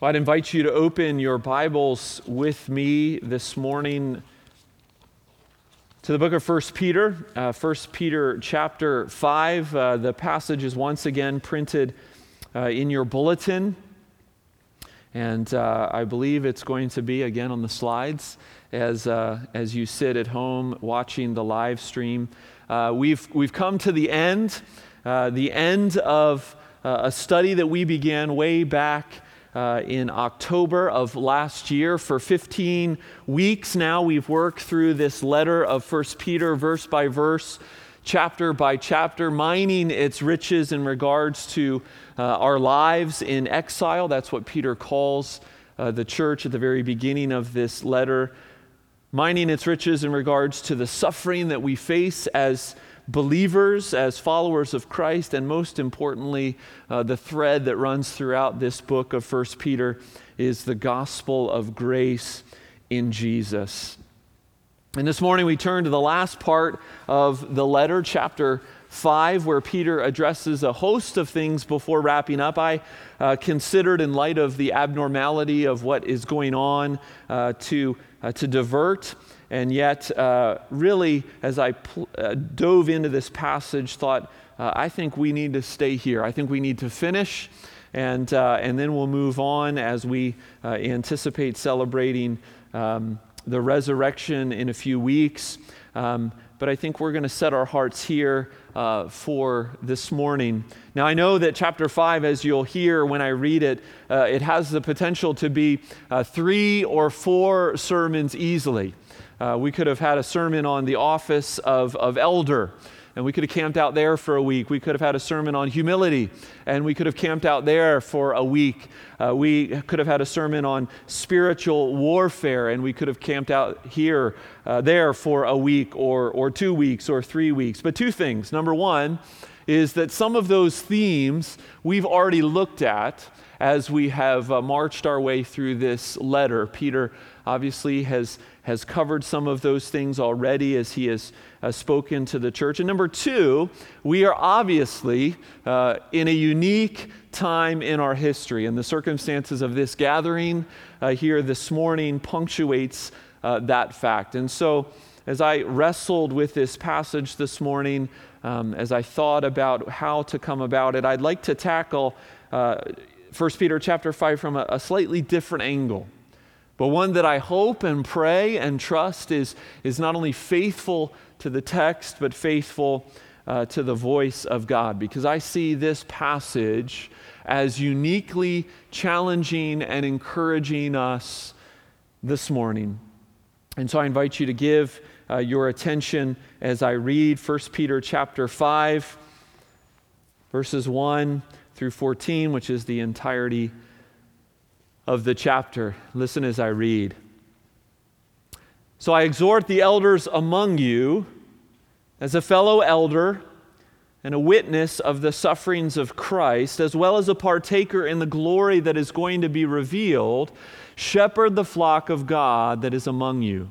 Well, I'd invite you to open your Bibles with me this morning to the book of 1 Peter, uh, 1 Peter chapter 5. Uh, the passage is once again printed uh, in your bulletin. And uh, I believe it's going to be again on the slides as, uh, as you sit at home watching the live stream. Uh, we've, we've come to the end, the end of a study that we began way back uh, in October of last year. For 15 weeks now, we've worked through this letter of 1 Peter, verse by verse, chapter by chapter, mining its riches in regards to uh, our lives in exile. That's what Peter calls uh, the church at the very beginning of this letter. Mining its riches in regards to the suffering that we face as believers, as followers of Christ, and most importantly, uh, the thread that runs throughout this book of 1 Peter is the gospel of grace in Jesus. And this morning we turn to the last part of the letter, chapter 5, where Peter addresses a host of things before wrapping up. I uh, considered, in light of the abnormality of what is going on, uh, to, uh, to divert and yet, uh, really, as I pl- uh, dove into this passage, thought, uh, I think we need to stay here. I think we need to finish, and, uh, and then we'll move on as we uh, anticipate celebrating um, the resurrection in a few weeks. Um, but I think we're going to set our hearts here uh, for this morning. Now, I know that chapter 5, as you'll hear when I read it, uh, it has the potential to be uh, three or four sermons easily. Uh, we could have had a sermon on the office of, of elder, and we could have camped out there for a week. We could have had a sermon on humility, and we could have camped out there for a week. Uh, we could have had a sermon on spiritual warfare, and we could have camped out here, uh, there for a week, or, or two weeks, or three weeks. But two things. Number one is that some of those themes we've already looked at as we have uh, marched our way through this letter. Peter obviously has has covered some of those things already as he has spoken to the church. And number two, we are obviously uh, in a unique time in our history, and the circumstances of this gathering uh, here this morning punctuates uh, that fact. And so, as I wrestled with this passage this morning, um, as I thought about how to come about it, I'd like to tackle uh, 1 Peter chapter 5 from a, a slightly different angle but one that I hope and pray and trust is, is not only faithful to the text, but faithful uh, to the voice of God. Because I see this passage as uniquely challenging and encouraging us this morning. And so I invite you to give uh, your attention as I read 1 Peter chapter 5, verses 1 through 14, which is the entirety of the chapter. Listen as I read. So I exhort the elders among you, as a fellow elder and a witness of the sufferings of Christ, as well as a partaker in the glory that is going to be revealed, shepherd the flock of God that is among you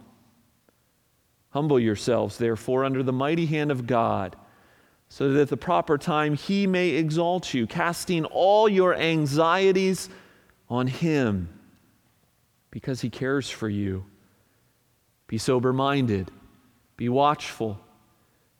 Humble yourselves, therefore, under the mighty hand of God, so that at the proper time he may exalt you, casting all your anxieties on him, because he cares for you. Be sober minded, be watchful.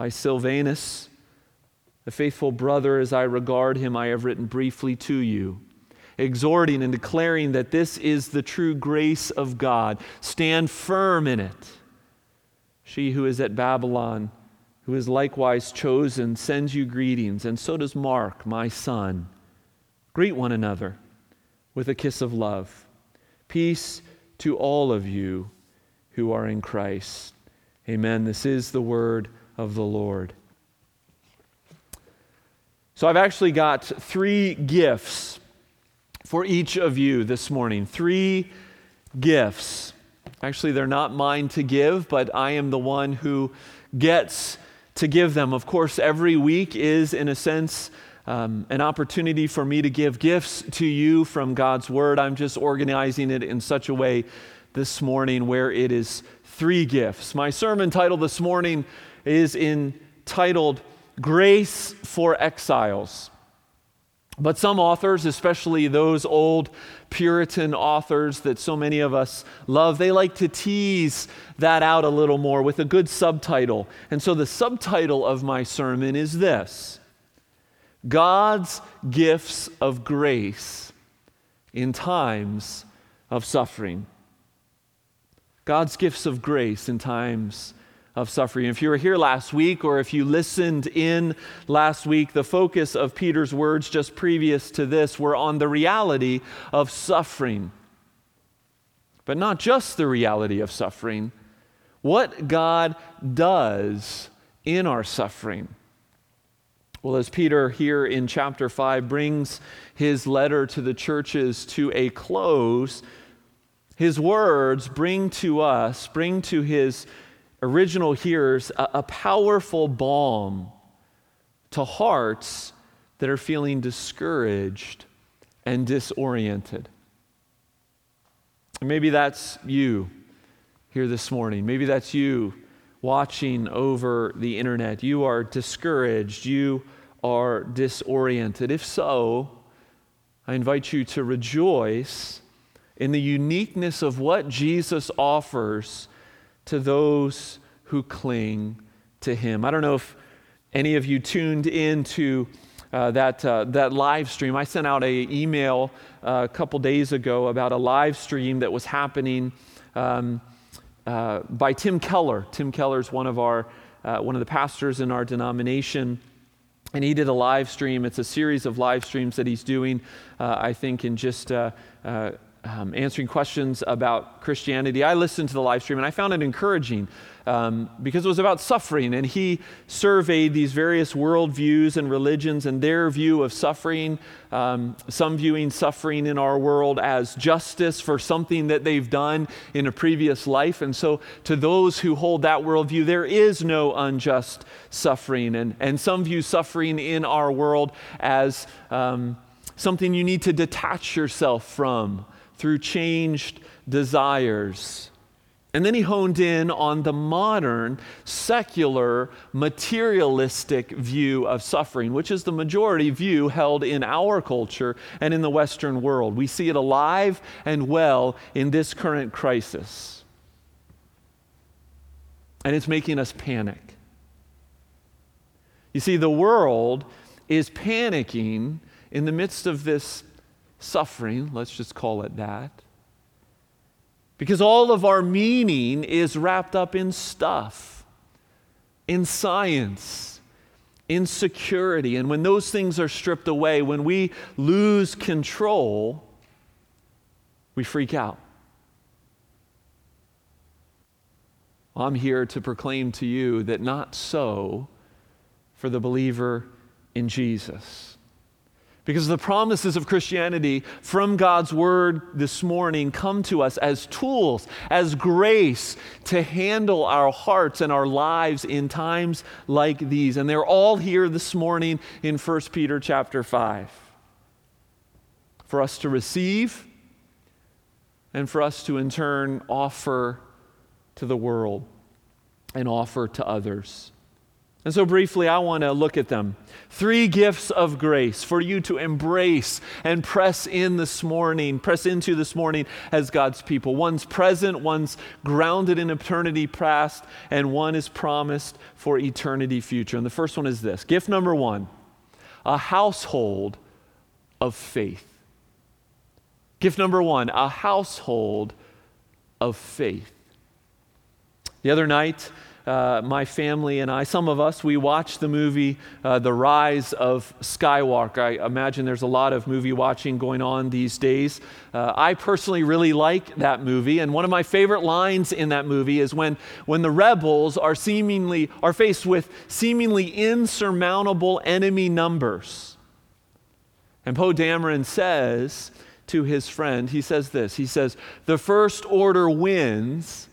by Silvanus, the faithful brother as I regard him, I have written briefly to you. exhorting and declaring that this is the true grace of God. Stand firm in it. She who is at Babylon, who is likewise chosen, sends you greetings, and so does Mark, my son. Greet one another with a kiss of love. Peace to all of you who are in Christ. Amen. This is the word of the Lord. So I've actually got three gifts for each of you this morning. Three gifts. Actually, they're not mine to give, but I am the one who gets to give them. Of course, every week is, in a sense, um, an opportunity for me to give gifts to you from God's Word. I'm just organizing it in such a way this morning where it is three gifts. My sermon title this morning is entitled Grace for Exiles. But some authors, especially those old Puritan authors that so many of us love, they like to tease that out a little more with a good subtitle. And so the subtitle of my sermon is this God's gifts of grace in times of suffering. God's gifts of grace in times of suffering. If you were here last week or if you listened in last week, the focus of Peter's words just previous to this were on the reality of suffering. But not just the reality of suffering, what God does in our suffering. Well, as Peter here in chapter 5 brings his letter to the churches to a close, his words bring to us, bring to his original hearers a, a powerful balm to hearts that are feeling discouraged and disoriented. maybe that's you here this morning. Maybe that's you watching over the internet, you are discouraged, you are disoriented. If so, I invite you to rejoice in the uniqueness of what Jesus offers to those who cling to him. I don't know if any of you tuned in to uh, that, uh, that live stream. I sent out an email uh, a couple days ago about a live stream that was happening um, uh, by Tim Keller. Tim Keller is one of our uh, one of the pastors in our denomination. And he did a live stream. It's a series of live streams that he's doing, uh, I think, in just um, answering questions about Christianity. I listened to the live stream and I found it encouraging um, because it was about suffering. And he surveyed these various worldviews and religions and their view of suffering. Um, some viewing suffering in our world as justice for something that they've done in a previous life. And so, to those who hold that worldview, there is no unjust suffering. And, and some view suffering in our world as um, something you need to detach yourself from through changed desires. And then he honed in on the modern, secular, materialistic view of suffering, which is the majority view held in our culture and in the Western world. We see it alive and well in this current crisis. And it's making us panic. You see, the world is panicking in the midst of this suffering, let's just call it that. Because all of our meaning is wrapped up in stuff, in science, in security. And when those things are stripped away, when we lose control, we freak out. I'm here to proclaim to you that not so for the believer in Jesus. Because the promises of Christianity from God's word this morning come to us as tools, as grace to handle our hearts and our lives in times like these. And they're all here this morning in 1 Peter chapter 5. For us to receive and for us to in turn offer to the world and offer to others. And so, briefly, I want to look at them. Three gifts of grace for you to embrace and press in this morning, press into this morning as God's people. One's present, one's grounded in eternity past, and one is promised for eternity future. And the first one is this gift number one a household of faith. Gift number one a household of faith. The other night, uh, my family and I, some of us, we watched the movie uh, The Rise of Skywalker. I imagine there's a lot of movie watching going on these days. Uh, I personally really like that movie, and one of my favorite lines in that movie is when, when the rebels are seemingly are faced with seemingly insurmountable enemy numbers. And Poe Dameron says to his friend, he says this, he says, the first order wins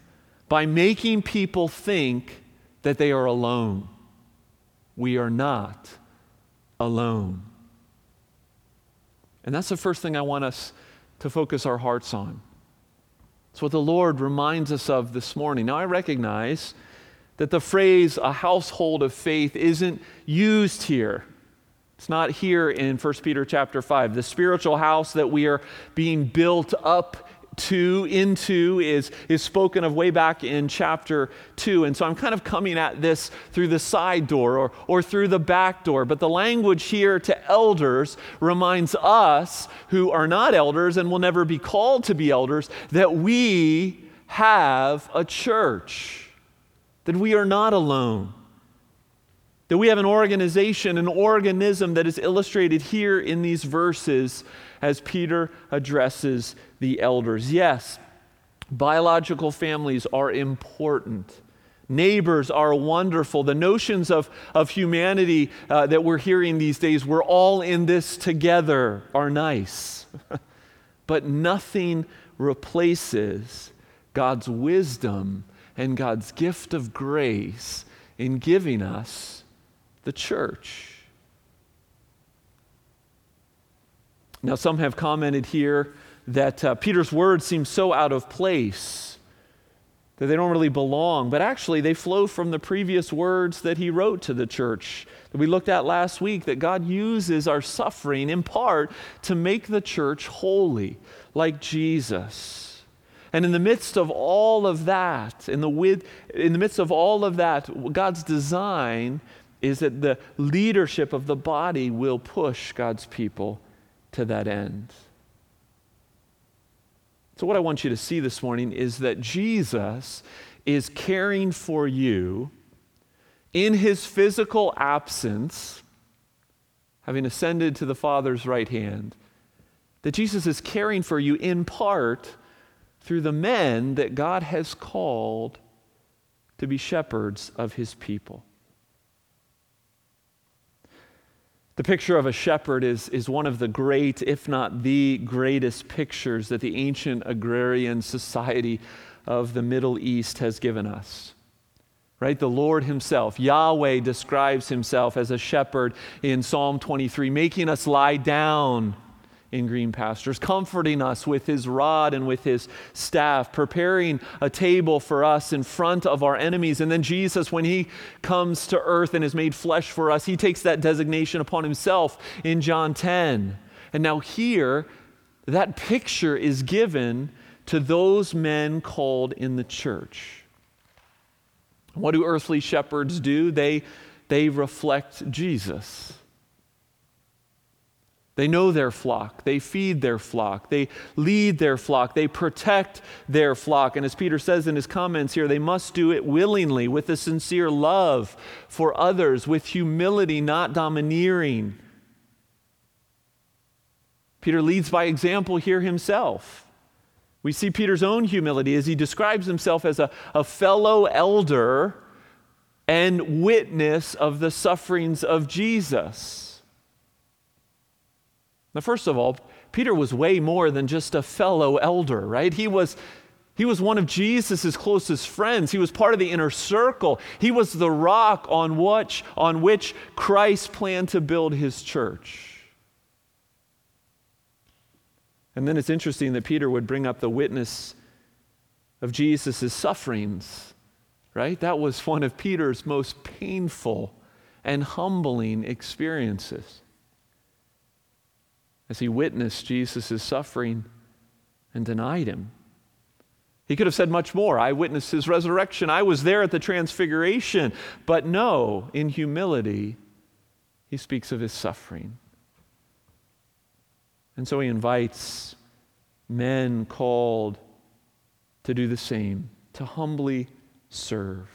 by making people think that they are alone. We are not alone. And that's the first thing I want us to focus our hearts on. It's what the Lord reminds us of this morning. Now, I recognize that the phrase a household of faith isn't used here. It's not here in 1 Peter chapter 5. The spiritual house that we are being built up to into is, is spoken of way back in chapter 2. And so I'm kind of coming at this through the side door or, or through the back door. But the language here to elders reminds us who are not elders and will never be called to be elders that we have a church, that we are not alone. That we have an organization, an organism that is illustrated here in these verses as Peter addresses the elders. Yes, biological families are important. Neighbors are wonderful. The notions of, of humanity uh, that we're hearing these days, we're all in this together, are nice. but nothing replaces God's wisdom and God's gift of grace in giving us the church. Now, some have commented here that uh, Peter's words seem so out of place that they don't really belong, but actually they flow from the previous words that he wrote to the church that we looked at last week that God uses our suffering in part to make the church holy, like Jesus. And in the midst of all of that, in the, with, in the midst of all of that, God's design is that the leadership of the body will push God's people to that end. So, what I want you to see this morning is that Jesus is caring for you in his physical absence, having ascended to the Father's right hand, that Jesus is caring for you in part through the men that God has called to be shepherds of his people. The picture of a shepherd is, is one of the great, if not the greatest pictures that the ancient agrarian society of the Middle East has given us. Right? The Lord Himself, Yahweh, describes Himself as a shepherd in Psalm 23, making us lie down in green pastures, comforting us with his rod and with his staff, preparing a table for us in front of our enemies. And then Jesus, when he comes to earth and is made flesh for us, he takes that designation upon himself in John 10. And now, here, that picture is given to those men called in the church. What do earthly shepherds do? They, they reflect Jesus. They know their flock. They feed their flock. They lead their flock. They protect their flock. And as Peter says in his comments here, they must do it willingly, with a sincere love for others, with humility, not domineering. Peter leads by example here himself. We see Peter's own humility as he describes himself as a, a fellow elder and witness of the sufferings of Jesus. Now, first of all, Peter was way more than just a fellow elder, right? He was, he was one of Jesus' closest friends. He was part of the inner circle. He was the rock on which, on which Christ planned to build his church. And then it's interesting that Peter would bring up the witness of Jesus' sufferings, right? That was one of Peter's most painful and humbling experiences as he witnessed Jesus' suffering and denied him. He could have said much more. I witnessed his resurrection. I was there at the transfiguration. But no, in humility, he speaks of his suffering. And so he invites men called to do the same, to humbly serve.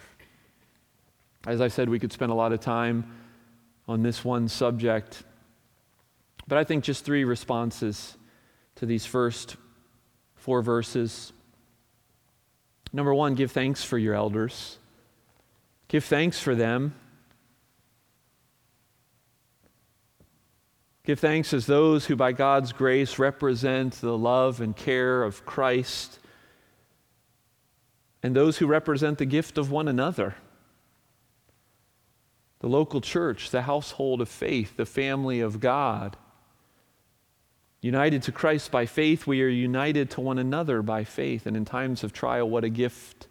As I said, we could spend a lot of time on this one subject, but I think just three responses to these first four verses. Number one, give thanks for your elders. Give thanks for them. Give thanks as those who, by God's grace, represent the love and care of Christ and those who represent the gift of one another. The local church, the household of faith, the family of God. United to Christ by faith, we are united to one another by faith. And in times of trial, what a gift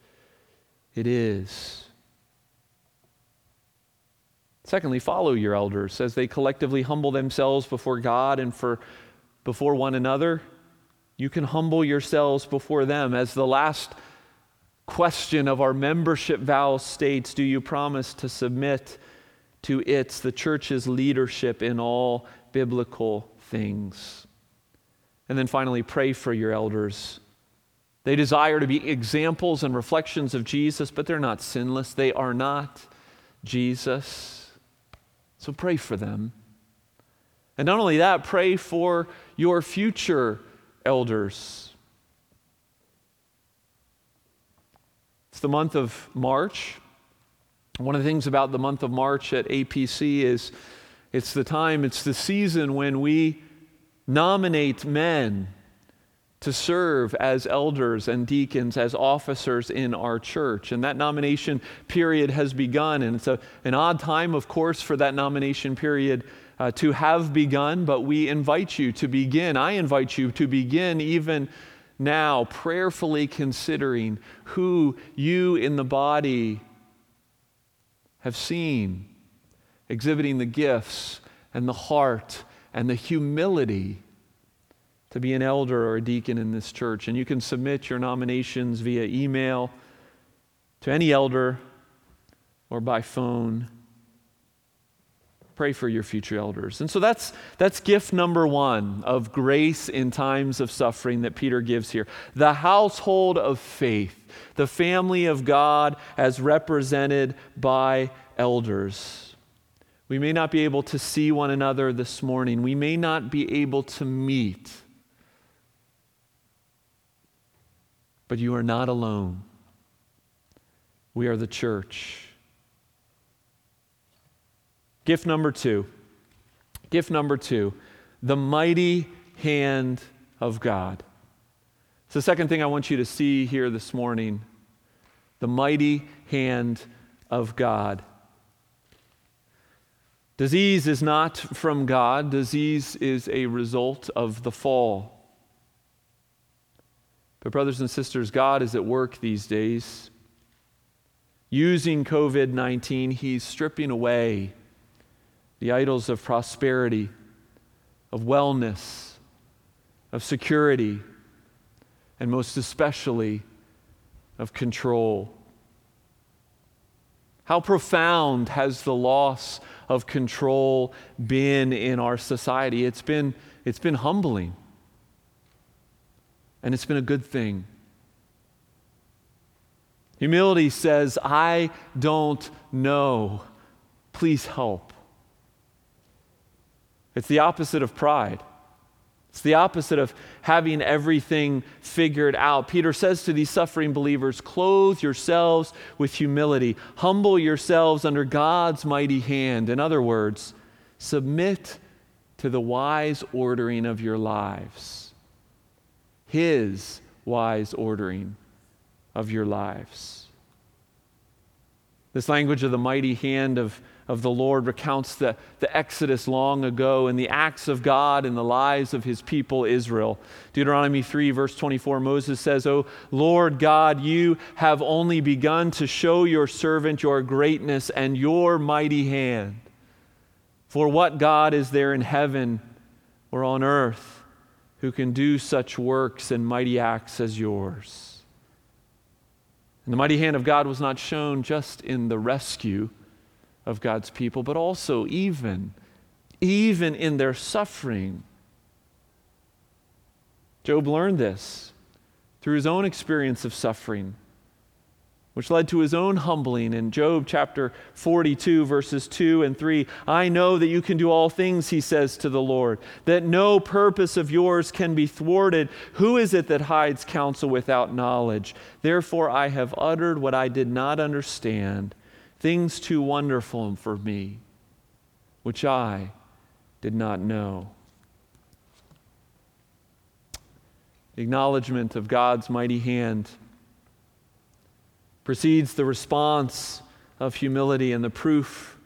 it is. Secondly, follow your elders as they collectively humble themselves before God and for before one another. You can humble yourselves before them. As the last question of our membership vow states, do you promise to submit to its, the church's leadership in all biblical things? And then finally, pray for your elders. They desire to be examples and reflections of Jesus, but they're not sinless. They are not Jesus. So pray for them. And not only that, pray for your future elders. It's the month of March. One of the things about the month of March at APC is it's the time, it's the season when we nominate men to serve as elders and deacons, as officers in our church. And that nomination period has begun. And it's a, an odd time, of course, for that nomination period uh, to have begun, but we invite you to begin. I invite you to begin even now, prayerfully considering who you in the body have seen, exhibiting the gifts and the heart and the humility to be an elder or a deacon in this church. And you can submit your nominations via email to any elder or by phone. Pray for your future elders. And so that's, that's gift number one of grace in times of suffering that Peter gives here. The household of faith, the family of God as represented by elders. We may not be able to see one another this morning. We may not be able to meet. But you are not alone. We are the church. Gift number two. Gift number two the mighty hand of God. It's the second thing I want you to see here this morning the mighty hand of God. Disease is not from God, disease is a result of the fall. But, brothers and sisters, God is at work these days. Using COVID 19, He's stripping away the idols of prosperity, of wellness, of security, and most especially of control. How profound has the loss of control been in our society? It's been, it's been humbling. And it's been a good thing. Humility says, I don't know. Please help. It's the opposite of pride. It's the opposite of having everything figured out. Peter says to these suffering believers clothe yourselves with humility, humble yourselves under God's mighty hand. In other words, submit to the wise ordering of your lives. His wise ordering of your lives. This language of the mighty hand of, of the Lord recounts the, the Exodus long ago and the acts of God in the lives of his people Israel. Deuteronomy 3, verse 24, Moses says, O Lord God, you have only begun to show your servant your greatness and your mighty hand. For what God is there in heaven or on earth? who can do such works and mighty acts as yours. And the mighty hand of God was not shown just in the rescue of God's people, but also even, even in their suffering. Job learned this through his own experience of suffering which led to his own humbling in Job chapter 42, verses 2 and 3. I know that you can do all things, he says to the Lord, that no purpose of yours can be thwarted. Who is it that hides counsel without knowledge? Therefore, I have uttered what I did not understand, things too wonderful for me, which I did not know. Acknowledgement of God's mighty hand precedes the response of humility and the proof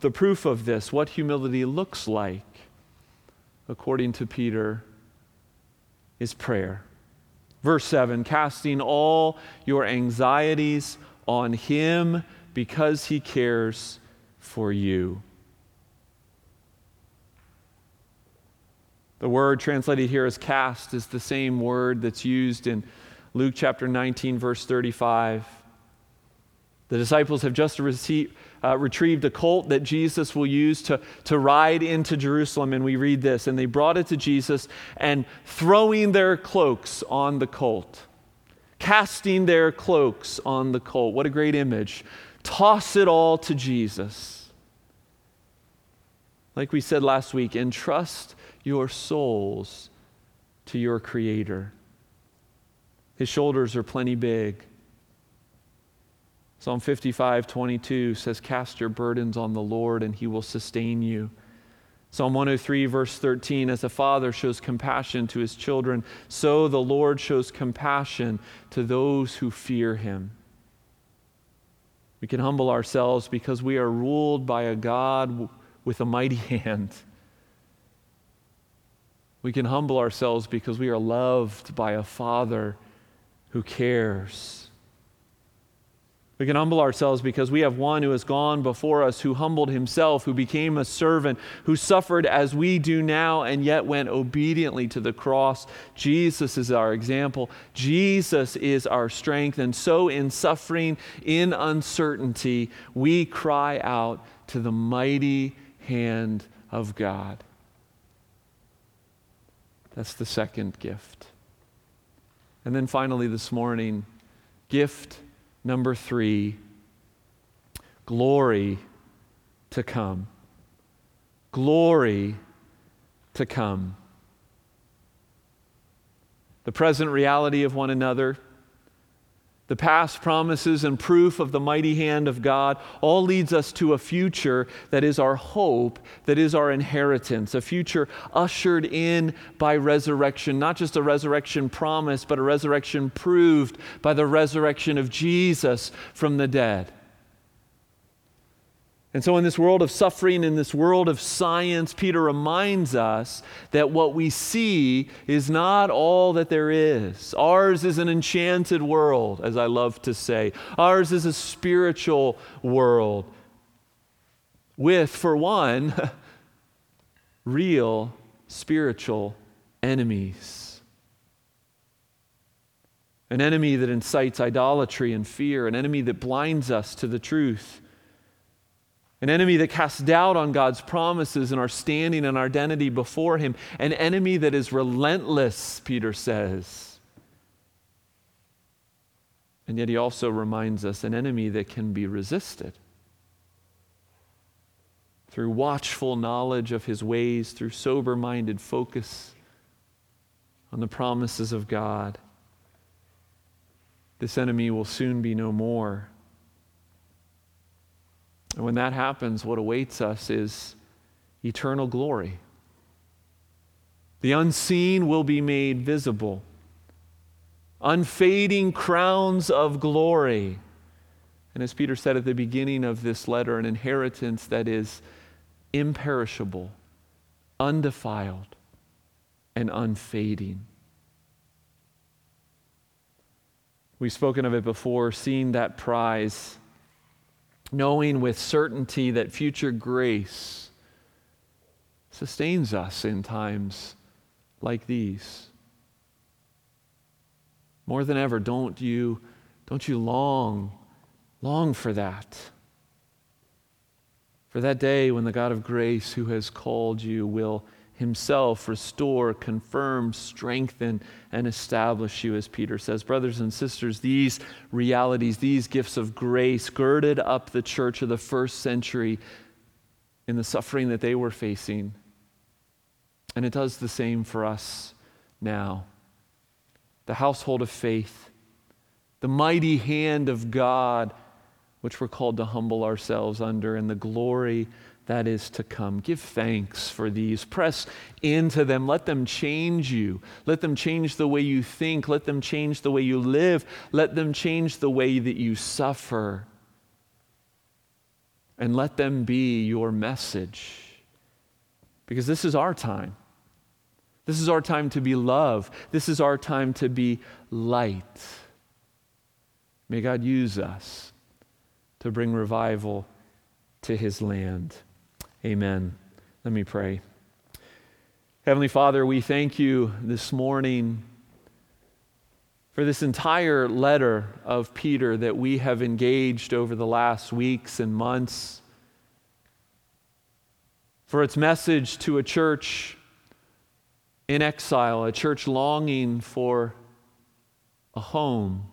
the proof of this what humility looks like according to Peter is prayer verse 7 casting all your anxieties on him because he cares for you the word translated here as cast is the same word that's used in Luke chapter 19, verse 35. The disciples have just received, uh, retrieved a colt that Jesus will use to, to ride into Jerusalem, and we read this. And they brought it to Jesus, and throwing their cloaks on the colt, casting their cloaks on the colt. What a great image. Toss it all to Jesus. Like we said last week, entrust your souls to your Creator. His shoulders are plenty big. Psalm 55, 22 says, Cast your burdens on the Lord, and he will sustain you. Psalm 103, verse 13 As a father shows compassion to his children, so the Lord shows compassion to those who fear him. We can humble ourselves because we are ruled by a God with a mighty hand. We can humble ourselves because we are loved by a father who cares. We can humble ourselves because we have one who has gone before us, who humbled himself, who became a servant, who suffered as we do now, and yet went obediently to the cross. Jesus is our example. Jesus is our strength. And so, in suffering, in uncertainty, we cry out to the mighty hand of God. That's the second gift. And then finally, this morning, gift number three glory to come. Glory to come. The present reality of one another the past promises and proof of the mighty hand of God all leads us to a future that is our hope, that is our inheritance, a future ushered in by resurrection, not just a resurrection promise, but a resurrection proved by the resurrection of Jesus from the dead. And so, in this world of suffering, in this world of science, Peter reminds us that what we see is not all that there is. Ours is an enchanted world, as I love to say. Ours is a spiritual world with, for one, real spiritual enemies. An enemy that incites idolatry and fear, an enemy that blinds us to the truth an enemy that casts doubt on God's promises and our standing and our identity before Him, an enemy that is relentless, Peter says. And yet he also reminds us an enemy that can be resisted through watchful knowledge of his ways, through sober minded focus on the promises of God. This enemy will soon be no more. And when that happens, what awaits us is eternal glory. The unseen will be made visible, unfading crowns of glory. And as Peter said at the beginning of this letter, an inheritance that is imperishable, undefiled, and unfading. We've spoken of it before, seeing that prize knowing with certainty that future grace sustains us in times like these. More than ever, don't you, don't you long, long for that? For that day when the God of grace who has called you will himself restore, confirm, strengthen, and establish you, as Peter says. Brothers and sisters, these realities, these gifts of grace girded up the church of the first century in the suffering that they were facing. And it does the same for us now. The household of faith, the mighty hand of God, which we're called to humble ourselves under, and the glory that is to come. Give thanks for these. Press into them. Let them change you. Let them change the way you think. Let them change the way you live. Let them change the way that you suffer. And let them be your message. Because this is our time. This is our time to be love. This is our time to be light. May God use us to bring revival to his land. Amen. Let me pray. Heavenly Father, we thank you this morning for this entire letter of Peter that we have engaged over the last weeks and months, for its message to a church in exile, a church longing for a home.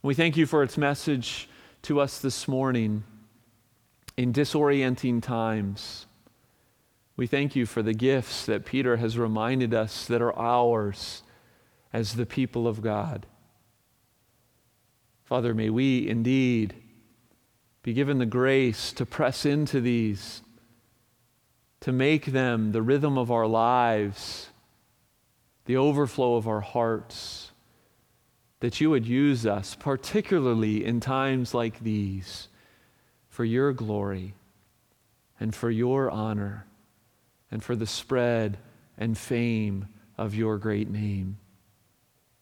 We thank you for its message to us this morning in disorienting times. We thank you for the gifts that Peter has reminded us that are ours as the people of God. Father, may we indeed be given the grace to press into these, to make them the rhythm of our lives, the overflow of our hearts, that you would use us, particularly in times like these for your glory and for your honor and for the spread and fame of your great name.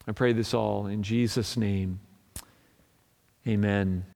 I pray this all in Jesus' name. Amen.